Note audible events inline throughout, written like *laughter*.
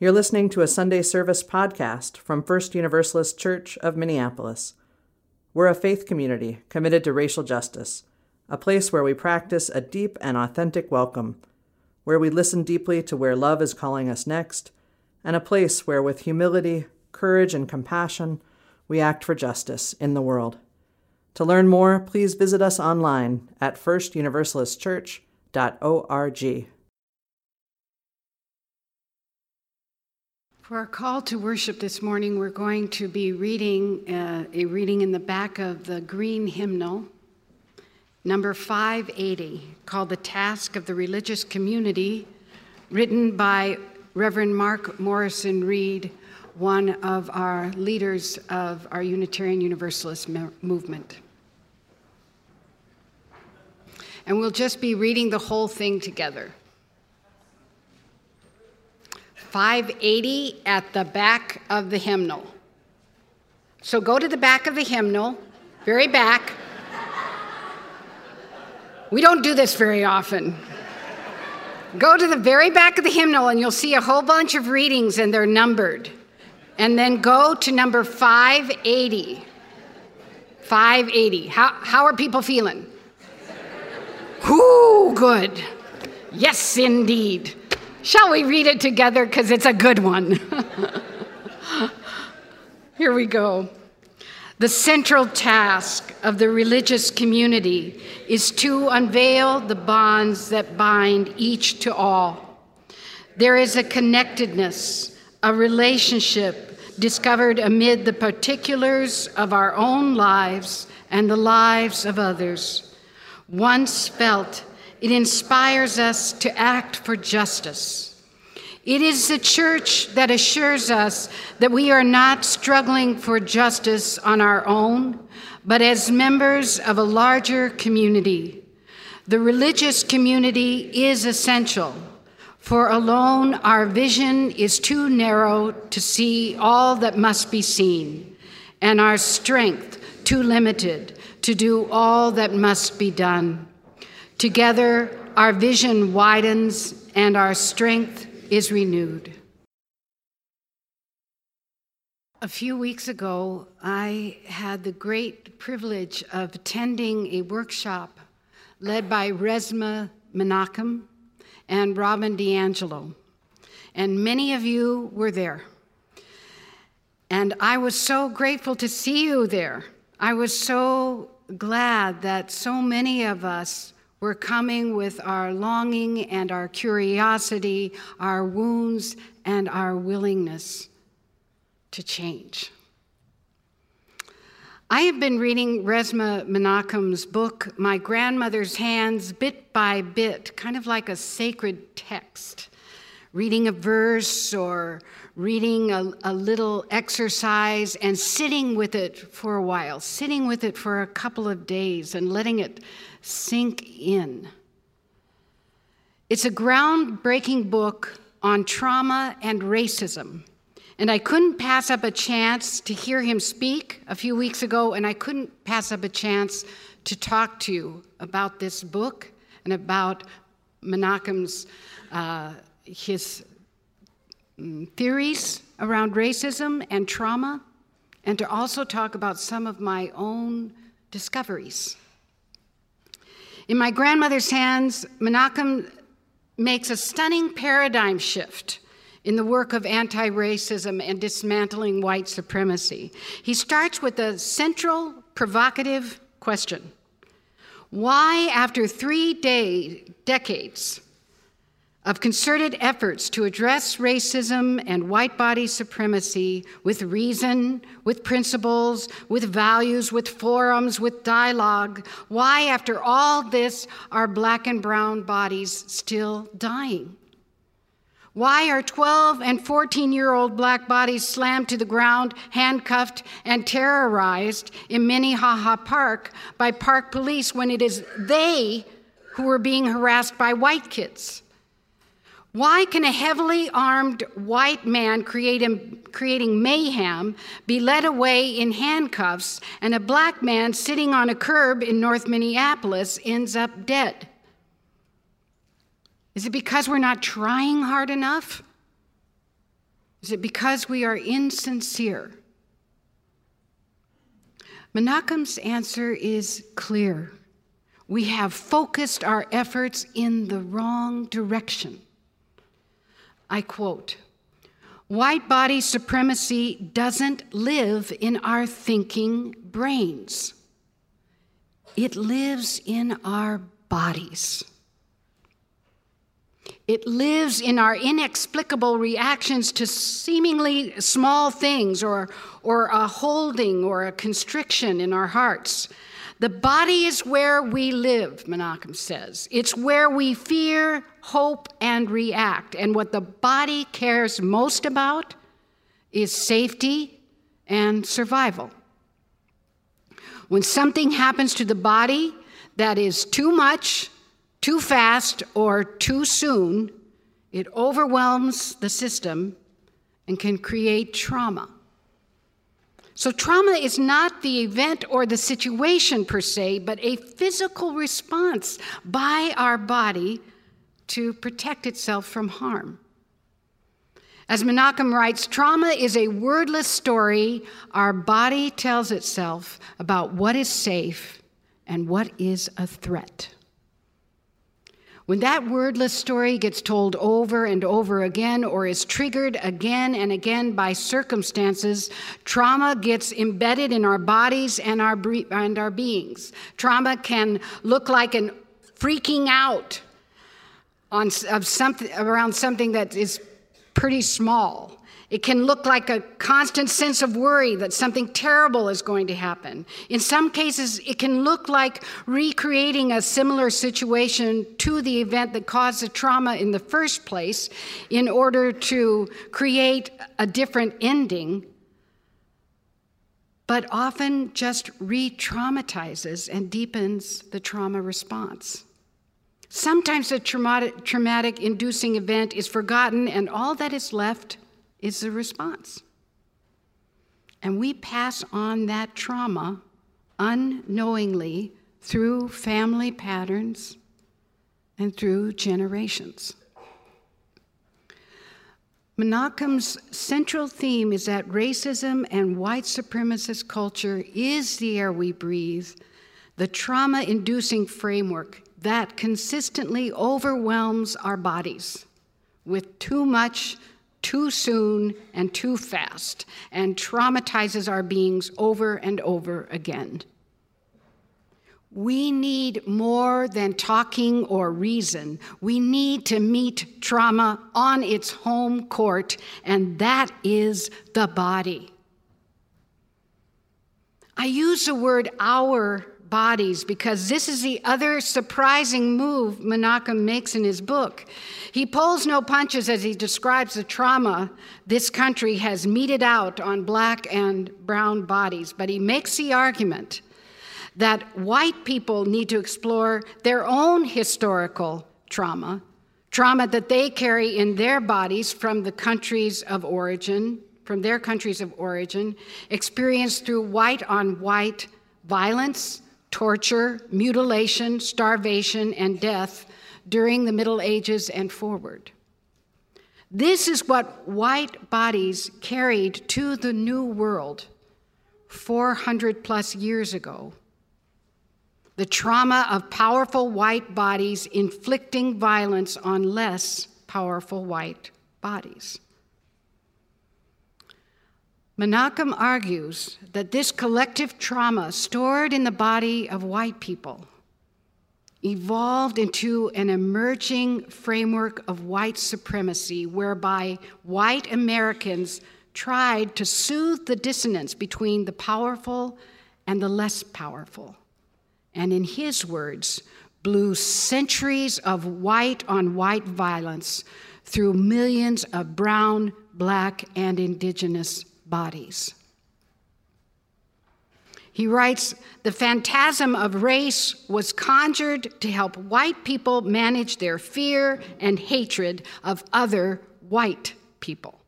You're listening to a Sunday service podcast from First Universalist Church of Minneapolis. We're a faith community committed to racial justice, a place where we practice a deep and authentic welcome, where we listen deeply to where love is calling us next, and a place where, with humility, courage, and compassion, we act for justice in the world. To learn more, please visit us online at firstuniversalistchurch.org. For our call to worship this morning, we're going to be reading uh, a reading in the back of the green hymnal, number 580, called The Task of the Religious Community, written by Reverend Mark Morrison Reed, one of our leaders of our Unitarian Universalist movement. And we'll just be reading the whole thing together. 580 at the back of the hymnal. So go to the back of the hymnal, very back. We don't do this very often. Go to the very back of the hymnal and you'll see a whole bunch of readings and they're numbered. And then go to number 580. 580. How, how are people feeling? Whoo, good. Yes, indeed. Shall we read it together? Because it's a good one. *laughs* Here we go. The central task of the religious community is to unveil the bonds that bind each to all. There is a connectedness, a relationship discovered amid the particulars of our own lives and the lives of others. Once felt it inspires us to act for justice. It is the church that assures us that we are not struggling for justice on our own, but as members of a larger community. The religious community is essential, for alone our vision is too narrow to see all that must be seen, and our strength too limited to do all that must be done. Together, our vision widens and our strength is renewed. A few weeks ago, I had the great privilege of attending a workshop led by Resmaa Menakem and Robin DiAngelo. And many of you were there. And I was so grateful to see you there. I was so glad that so many of us we're coming with our longing and our curiosity, our wounds and our willingness to change. I have been reading Resmaa Menakem's book, My Grandmother's Hands, bit by bit, kind of like a sacred text, reading a verse or reading a, a, little exercise and sitting with it for a while, sitting with it for a couple of days and letting it sink in. It's a groundbreaking book on trauma and racism. And I couldn't pass up a chance to hear him speak a few weeks ago, and I couldn't pass up a chance to talk to you about this book and about Menakem's uh, his um, theories around racism and trauma, and to also talk about some of my own discoveries. In my grandmother's hands, Menakem makes a stunning paradigm shift in the work of anti racism and dismantling white supremacy. He starts with a central provocative question Why, after three day, decades, of concerted efforts to address racism and white body supremacy with reason, with principles, with values, with forums, with dialogue. Why, after all this, are black and brown bodies still dying? Why are 12 and 14 year old black bodies slammed to the ground, handcuffed, and terrorized in Minnehaha Park by park police when it is they who are being harassed by white kids? Why can a heavily armed white man creating, creating mayhem be led away in handcuffs and a black man sitting on a curb in North Minneapolis ends up dead? Is it because we're not trying hard enough? Is it because we are insincere? Menakem's answer is clear. We have focused our efforts in the wrong direction. I quote White body supremacy doesn't live in our thinking brains, it lives in our bodies. It lives in our inexplicable reactions to seemingly small things or, or a holding or a constriction in our hearts. The body is where we live, Menakem says. It's where we fear, hope, and react. And what the body cares most about is safety and survival. When something happens to the body that is too much, too fast, or too soon, it overwhelms the system and can create trauma. So, trauma is not the event or the situation per se, but a physical response by our body to protect itself from harm. As Menakem writes, trauma is a wordless story our body tells itself about what is safe and what is a threat. When that wordless story gets told over and over again or is triggered again and again by circumstances, trauma gets embedded in our bodies and our, and our beings. Trauma can look like an freaking out on, of something, around something that is pretty small. It can look like a constant sense of worry that something terrible is going to happen. In some cases, it can look like recreating a similar situation to the event that caused the trauma in the first place in order to create a different ending, but often just re traumatizes and deepens the trauma response. Sometimes the traumatic, traumatic inducing event is forgotten, and all that is left is the response. And we pass on that trauma unknowingly through family patterns and through generations. Menakem's central theme is that racism and white supremacist culture is the air we breathe, the trauma inducing framework that consistently overwhelms our bodies with too much too soon and too fast and traumatizes our beings over and over again. We need more than talking or reason. We need to meet trauma on its home court, and that is the body. I use the word our bodies because this is the other surprising move Menakem makes in his book. He pulls no punches as he describes the trauma this country has meted out on black and brown bodies, but he makes the argument that white people need to explore their own historical trauma, trauma that they carry in their bodies from the countries of origin, from their countries of origin, experienced through white on white violence, torture, mutilation, starvation, and death during the Middle Ages and forward. This is what white bodies carried to the New World 400 plus years ago. The trauma of powerful white bodies inflicting violence on less powerful white bodies. Menakem argues that this collective trauma stored in the body of white people evolved into an emerging framework of white supremacy whereby white Americans tried to soothe the dissonance between the powerful and the less powerful. And in his words, blew centuries of white on white violence through millions of brown, black, and indigenous bodies. He writes The phantasm of race was conjured to help white people manage their fear and hatred of other white people.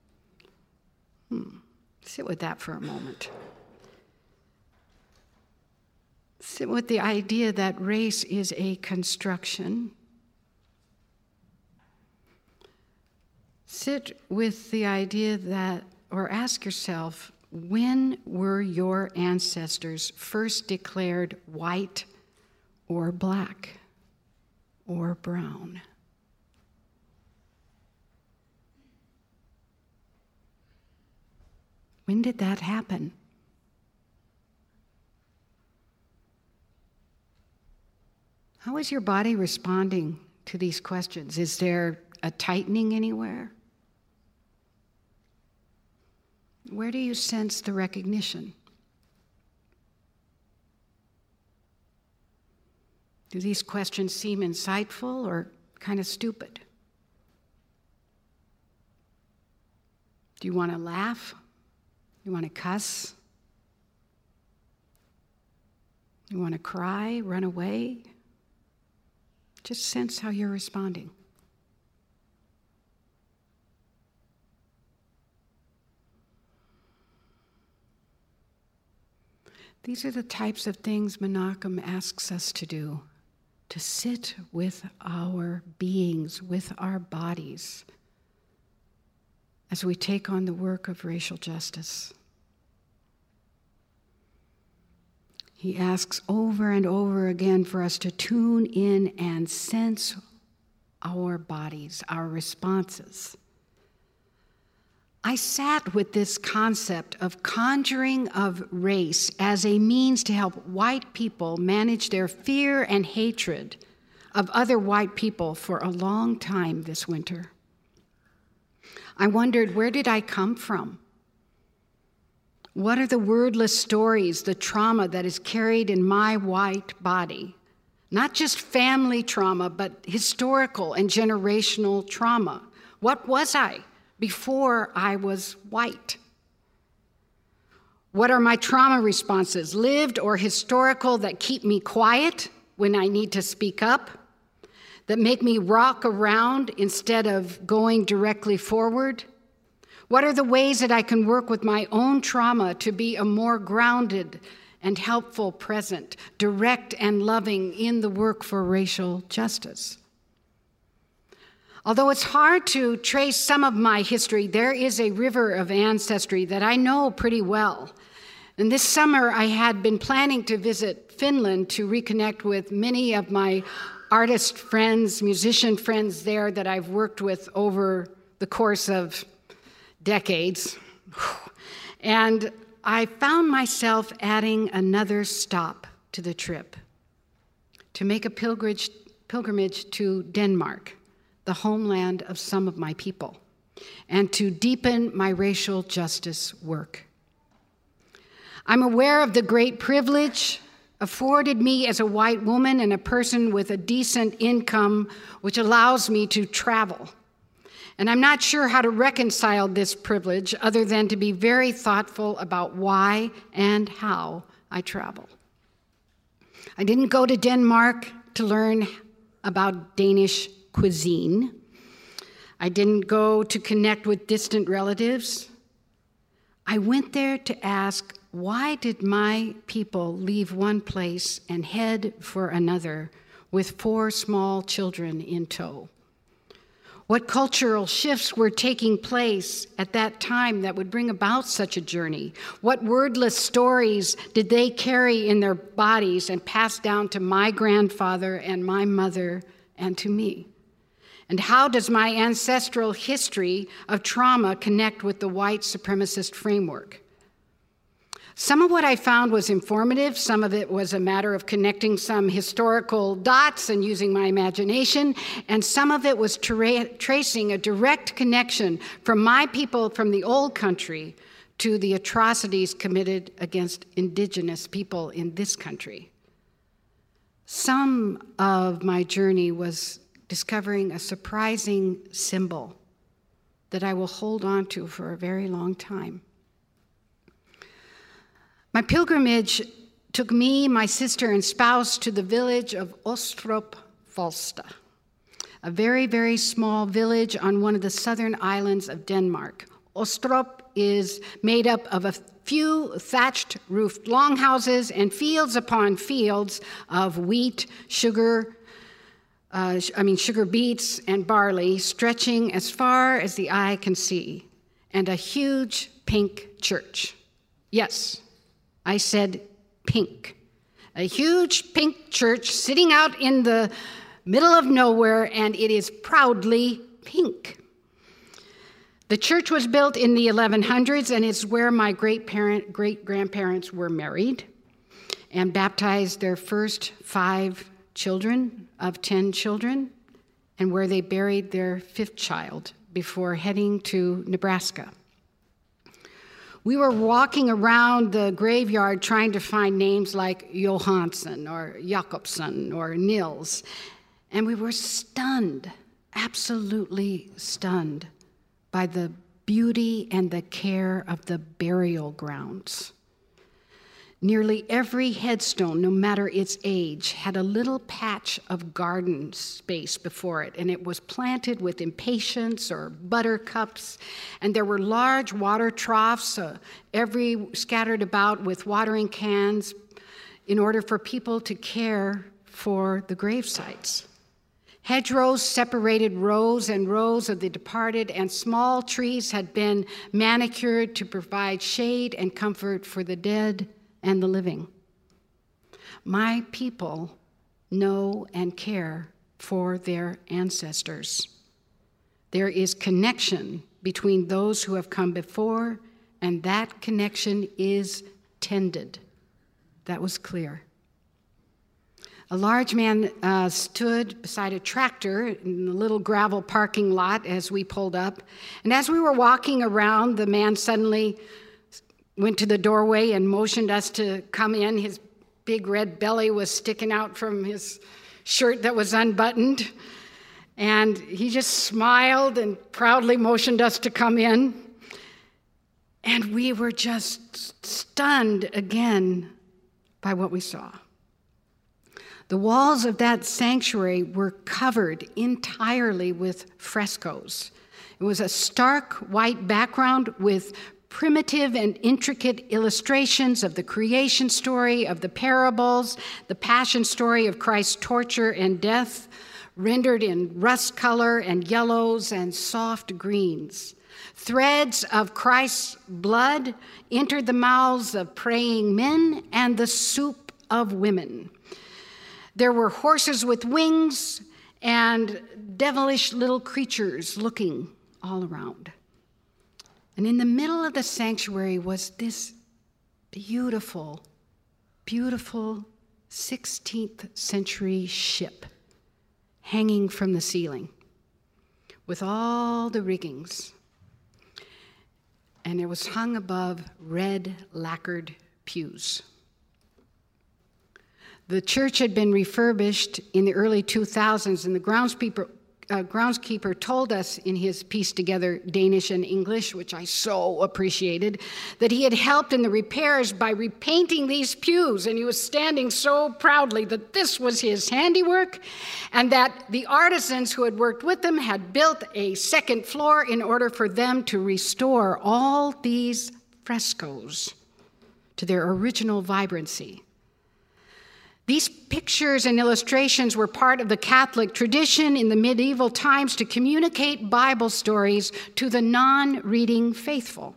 Hmm. Sit with that for a moment. Sit with the idea that race is a construction Sit with the idea that, or ask yourself, when were your ancestors first declared white or black or brown? When did that happen? How is your body responding to these questions? Is there a tightening anywhere? Where do you sense the recognition? Do these questions seem insightful or kind of stupid? Do you want to laugh? You want to cuss? You want to cry, run away? Just sense how you're responding. These are the types of things Menakem asks us to do to sit with our beings, with our bodies, as we take on the work of racial justice. He asks over and over again for us to tune in and sense our bodies, our responses. I sat with this concept of conjuring of race as a means to help white people manage their fear and hatred of other white people for a long time this winter. I wondered, where did I come from? What are the wordless stories, the trauma that is carried in my white body? Not just family trauma, but historical and generational trauma. What was I before I was white? What are my trauma responses, lived or historical, that keep me quiet when I need to speak up? That make me rock around instead of going directly forward? What are the ways that I can work with my own trauma to be a more grounded and helpful present, direct and loving in the work for racial justice? Although it's hard to trace some of my history, there is a river of ancestry that I know pretty well. And this summer, I had been planning to visit Finland to reconnect with many of my artist friends, musician friends there that I've worked with over the course of decades. *sighs* And I found myself adding another stop to the trip to make a pilgrimage, pilgrimage to Denmark, the homeland of some of my people, and to deepen my racial justice work. I'm aware of the great privilege afforded me as a white woman and a person with a decent income, which allows me to travel and I'm not sure how to reconcile this privilege other than to be very thoughtful about why and how I travel. I didn't go to Denmark to learn about Danish cuisine. I didn't go to connect with distant relatives. I went there to ask why did my people leave one place and head for another with four small children in tow? What cultural shifts were taking place at that time that would bring about such a journey? What wordless stories did they carry in their bodies and pass down to my grandfather and my mother and to me? And how does my ancestral history of trauma connect with the white supremacist framework? Some of what I found was informative, some of it was a matter of connecting some historical dots and using my imagination, and some of it was tra- tracing a direct connection from my people from the old country to the atrocities committed against indigenous people in this country. Some of my journey was discovering a surprising symbol that I will hold on to for a very long time. My pilgrimage took me, my sister, and spouse to the village of Ostrop Falster, a very, very small village on one of the southern islands of Denmark. Ostrop is made up of a few thatched roofed longhouses and fields upon fields of wheat, sugar, uh, I mean, sugar beets and barley stretching as far as the eye can see, and a huge pink church. Yes, I said pink. A huge pink church sitting out in the middle of nowhere, and it is proudly pink. The church was built in the 1100s, and it's where my great great grandparents were married and baptized their first five children of 10 children, and where they buried their fifth child before heading to Nebraska. We were walking around the graveyard trying to find names like Johansson or Jakobson or Nils, and we were stunned, absolutely stunned by the beauty and the care of the burial grounds. Nearly every headstone, no matter its age, had a little patch of garden space before it, and it was planted with impatiens or buttercups. And there were large water troughs, uh, every scattered about with watering cans, in order for people to care for the grave sites. Hedgerows separated rows and rows of the departed, and small trees had been manicured to provide shade and comfort for the dead and the living. My people know and care for their ancestors. There is connection between those who have come before, and that connection is tended. That was clear. A large man uh, stood beside a tractor in a little gravel parking lot as we pulled up. And as we were walking around, the man suddenly went to the doorway and motioned us to come in. His big red belly was sticking out from his shirt that was unbuttoned. And he just smiled and proudly motioned us to come in. And we were just stunned again by what we saw. The walls of that sanctuary were covered entirely with frescoes. It was a stark white background with primitive and intricate illustrations of the creation story, of the parables, the passion story of Christ's torture and death, rendered in rust color and yellows and soft greens. Threads of Christ's blood entered the mouths of praying men and the soup of women. There were horses with wings and devilish little creatures looking all around. And in the middle of the sanctuary was this beautiful, beautiful 16th century ship hanging from the ceiling with all the riggings. And it was hung above red lacquered pews. The church had been refurbished in the early 2000s, and the groundskeeper, uh, groundskeeper told us in his piece together, Danish and English, which I so appreciated, that he had helped in the repairs by repainting these pews, and he was standing so proudly that this was his handiwork, and that the artisans who had worked with him had built a second floor in order for them to restore all these frescoes to their original vibrancy. These pictures and illustrations were part of the Catholic tradition in the medieval times to communicate Bible stories to the non reading faithful.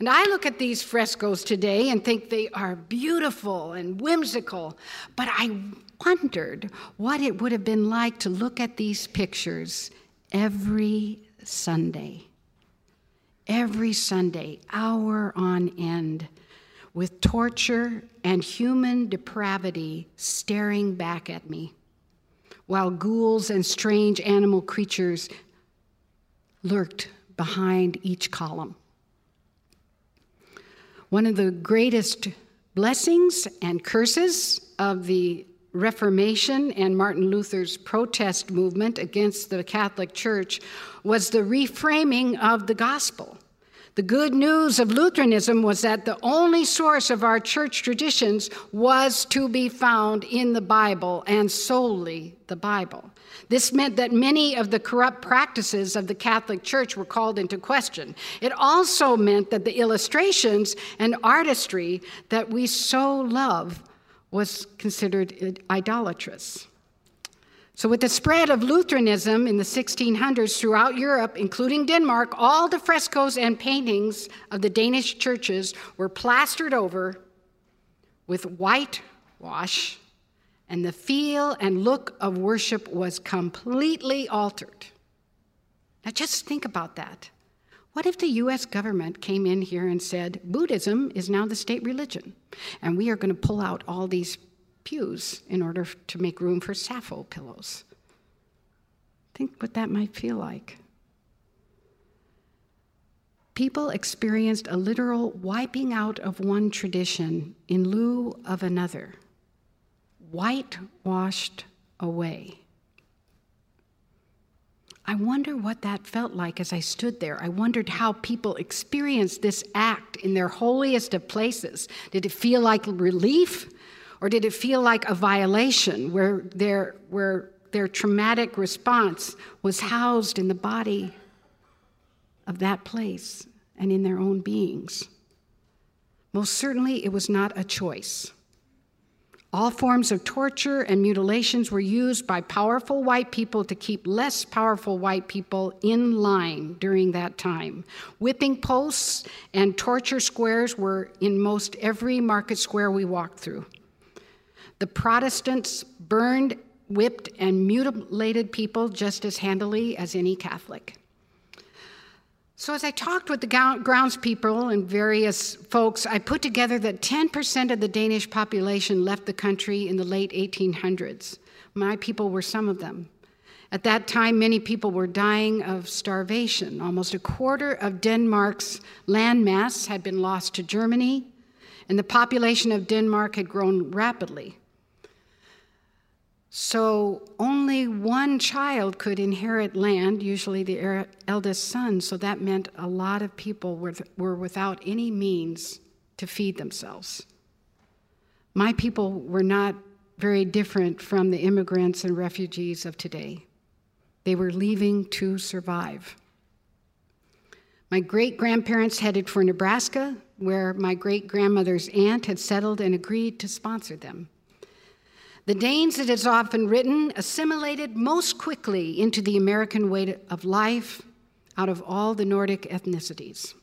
And I look at these frescoes today and think they are beautiful and whimsical, but I wondered what it would have been like to look at these pictures every Sunday. Every Sunday, hour on end with torture and human depravity staring back at me, while ghouls and strange animal creatures lurked behind each column. One of the greatest blessings and curses of the Reformation and Martin Luther's protest movement against the Catholic Church was the reframing of the gospel. The good news of Lutheranism was that the only source of our church traditions was to be found in the Bible and solely the Bible. This meant that many of the corrupt practices of the Catholic Church were called into question. It also meant that the illustrations and artistry that we so love was considered idolatrous. So, with the spread of Lutheranism in the 1600s throughout Europe, including Denmark, all the frescoes and paintings of the Danish churches were plastered over with whitewash, and the feel and look of worship was completely altered. Now, just think about that. What if the US government came in here and said, Buddhism is now the state religion, and we are going to pull out all these pews in order to make room for zafu pillows. Think what that might feel like. People experienced a literal wiping out of one tradition in lieu of another, whitewashed away. I wonder what that felt like as I stood there. I wondered how people experienced this act in their holiest of places. Did it feel like relief? Or did it feel like a violation where their, where their traumatic response was housed in the body of that place and in their own beings? Most certainly, it was not a choice. All forms of torture and mutilations were used by powerful white people to keep less powerful white people in line during that time. Whipping posts and torture squares were in most every market square we walked through. The Protestants burned, whipped, and mutilated people just as handily as any Catholic. So, as I talked with the groundspeople and various folks, I put together that 10% of the Danish population left the country in the late 1800s. My people were some of them. At that time, many people were dying of starvation. Almost a quarter of Denmark's landmass had been lost to Germany, and the population of Denmark had grown rapidly. So only one child could inherit land, usually the er, eldest son. So that meant a lot of people were, were without any means to feed themselves. My people were not very different from the immigrants and refugees of today. They were leaving to survive. My great grandparents headed for Nebraska, where my great grandmother's aunt had settled and agreed to sponsor them. The Danes, it is often written, assimilated most quickly into the American way of life out of all the Nordic ethnicities.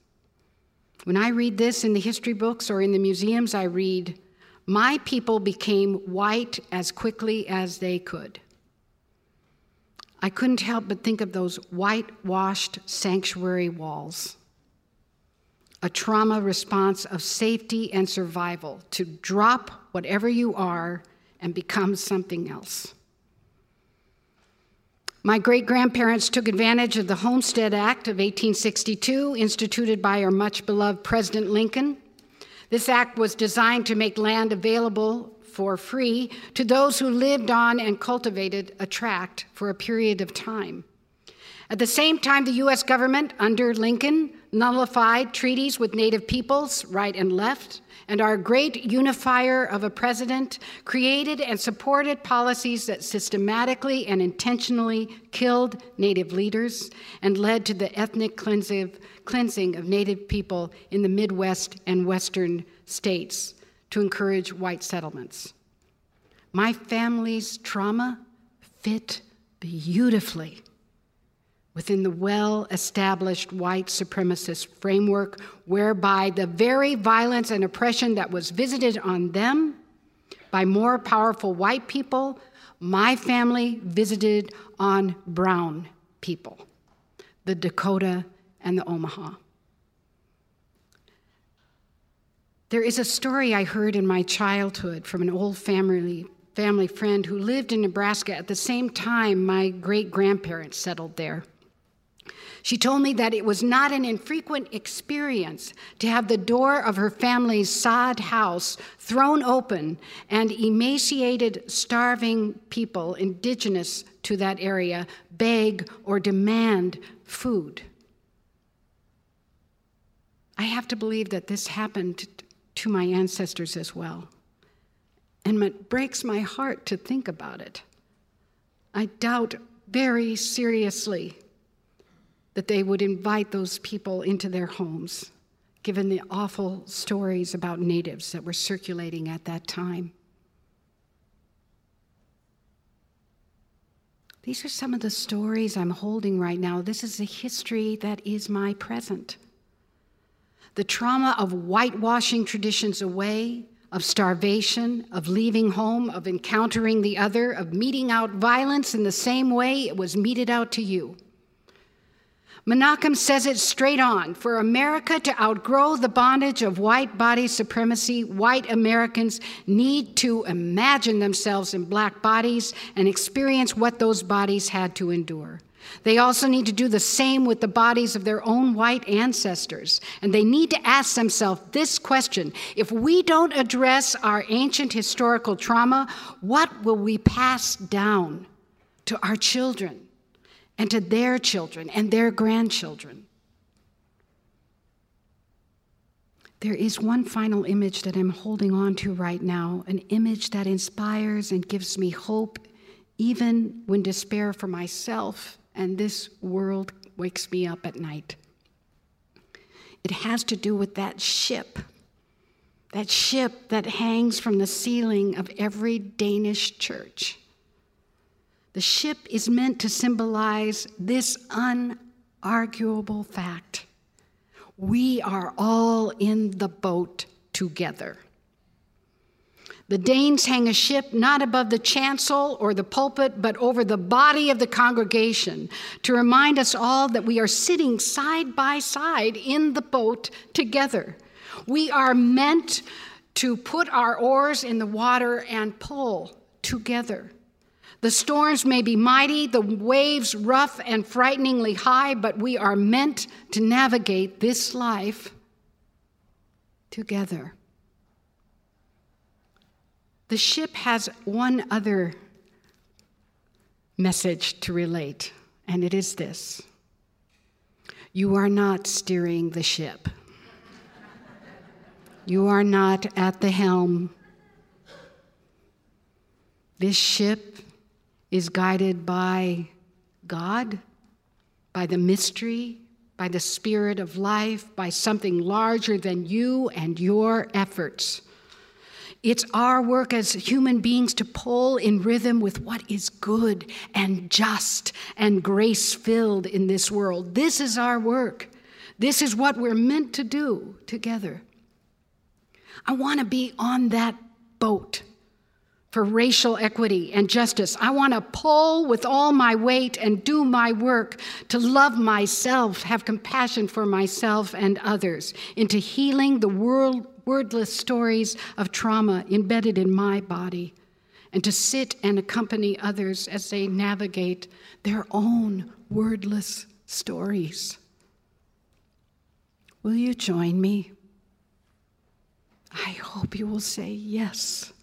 When I read this in the history books or in the museums, I read, My people became white as quickly as they could. I couldn't help but think of those whitewashed sanctuary walls. A trauma response of safety and survival to drop whatever you are and become something else. My great grandparents took advantage of the Homestead Act of 1862, instituted by our much beloved President Lincoln. This act was designed to make land available for free to those who lived on and cultivated a tract for a period of time. At the same time, the U.S. government, under Lincoln, nullified treaties with Native peoples, right and left, and our great unifier of a president created and supported policies that systematically and intentionally killed Native leaders and led to the ethnic cleansing of Native people in the Midwest and Western states to encourage white settlements. My family's trauma fit beautifully within the well established white supremacist framework whereby the very violence and oppression that was visited on them by more powerful white people, my family visited on brown people, the Dakota and the Omaha. There is a story I heard in my childhood from an old family, family friend who lived in Nebraska at the same time my great grandparents settled there. She told me that it was not an infrequent experience to have the door of her family's sod house thrown open and emaciated, starving people indigenous to that area beg or demand food. I have to believe that this happened to my ancestors as well. And it breaks my heart to think about it. I doubt very seriously that they would invite those people into their homes, given the awful stories about natives that were circulating at that time. These are some of the stories I'm holding right now. This is the history that is my present. The trauma of whitewashing traditions away, of starvation, of leaving home, of encountering the other, of meting out violence in the same way it was meted out to you. Menakem says it straight on for America to outgrow the bondage of white body supremacy, white Americans need to imagine themselves in black bodies and experience what those bodies had to endure. They also need to do the same with the bodies of their own white ancestors. And they need to ask themselves this question If we don't address our ancient historical trauma, what will we pass down to our children? And to their children and their grandchildren. There is one final image that I'm holding on to right now, an image that inspires and gives me hope, even when despair for myself and this world wakes me up at night. It has to do with that ship, that ship that hangs from the ceiling of every Danish church. The ship is meant to symbolize this unarguable fact. We are all in the boat together. The Danes hang a ship not above the chancel or the pulpit, but over the body of the congregation to remind us all that we are sitting side by side in the boat together. We are meant to put our oars in the water and pull together. The storms may be mighty, the waves rough and frighteningly high, but we are meant to navigate this life together. The ship has one other message to relate, and it is this You are not steering the ship, you are not at the helm. This ship is guided by God, by the mystery, by the spirit of life, by something larger than you and your efforts. It's our work as human beings to pull in rhythm with what is good and just and grace filled in this world. This is our work. This is what we're meant to do together. I want to be on that boat for racial equity and justice. I want to pull with all my weight and do my work to love myself, have compassion for myself and others, into healing the world, wordless stories of trauma embedded in my body, and to sit and accompany others as they navigate their own wordless stories. Will you join me? I hope you will say yes.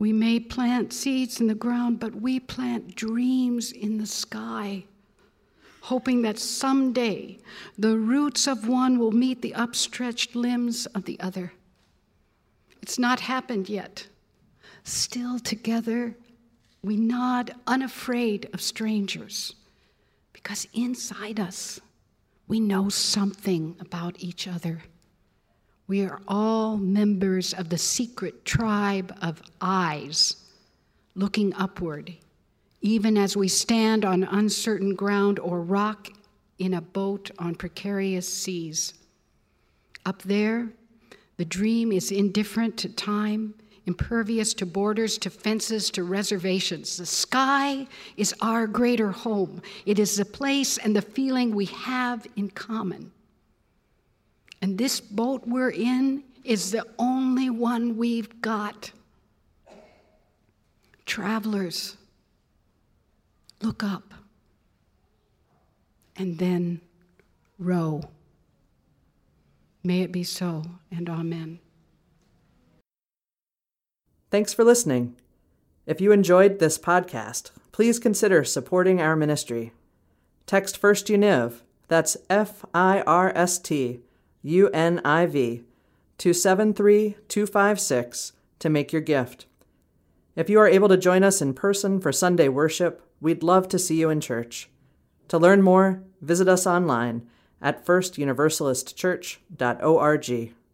We may plant seeds in the ground, but we plant dreams in the sky, hoping that someday the roots of one will meet the upstretched limbs of the other. It's not happened yet. Still together, we nod unafraid of strangers because inside us, we know something about each other. We are all members of the secret tribe of eyes, looking upward, even as we stand on uncertain ground or rock in a boat on precarious seas. Up there, the dream is indifferent to time, impervious to borders, to fences, to reservations. The sky is our greater home. It is the place and the feeling we have in common. And this boat we're in is the only one we've got. Travelers, look up and then row. May it be so, and amen. Thanks for listening. If you enjoyed this podcast, please consider supporting our ministry. Text First Univ, that's F I R S T UNIV, to 73256 to make your gift. If you are able to join us in person for Sunday worship, we'd love to see you in church. To learn more, visit us online at firstuniversalistchurch.org.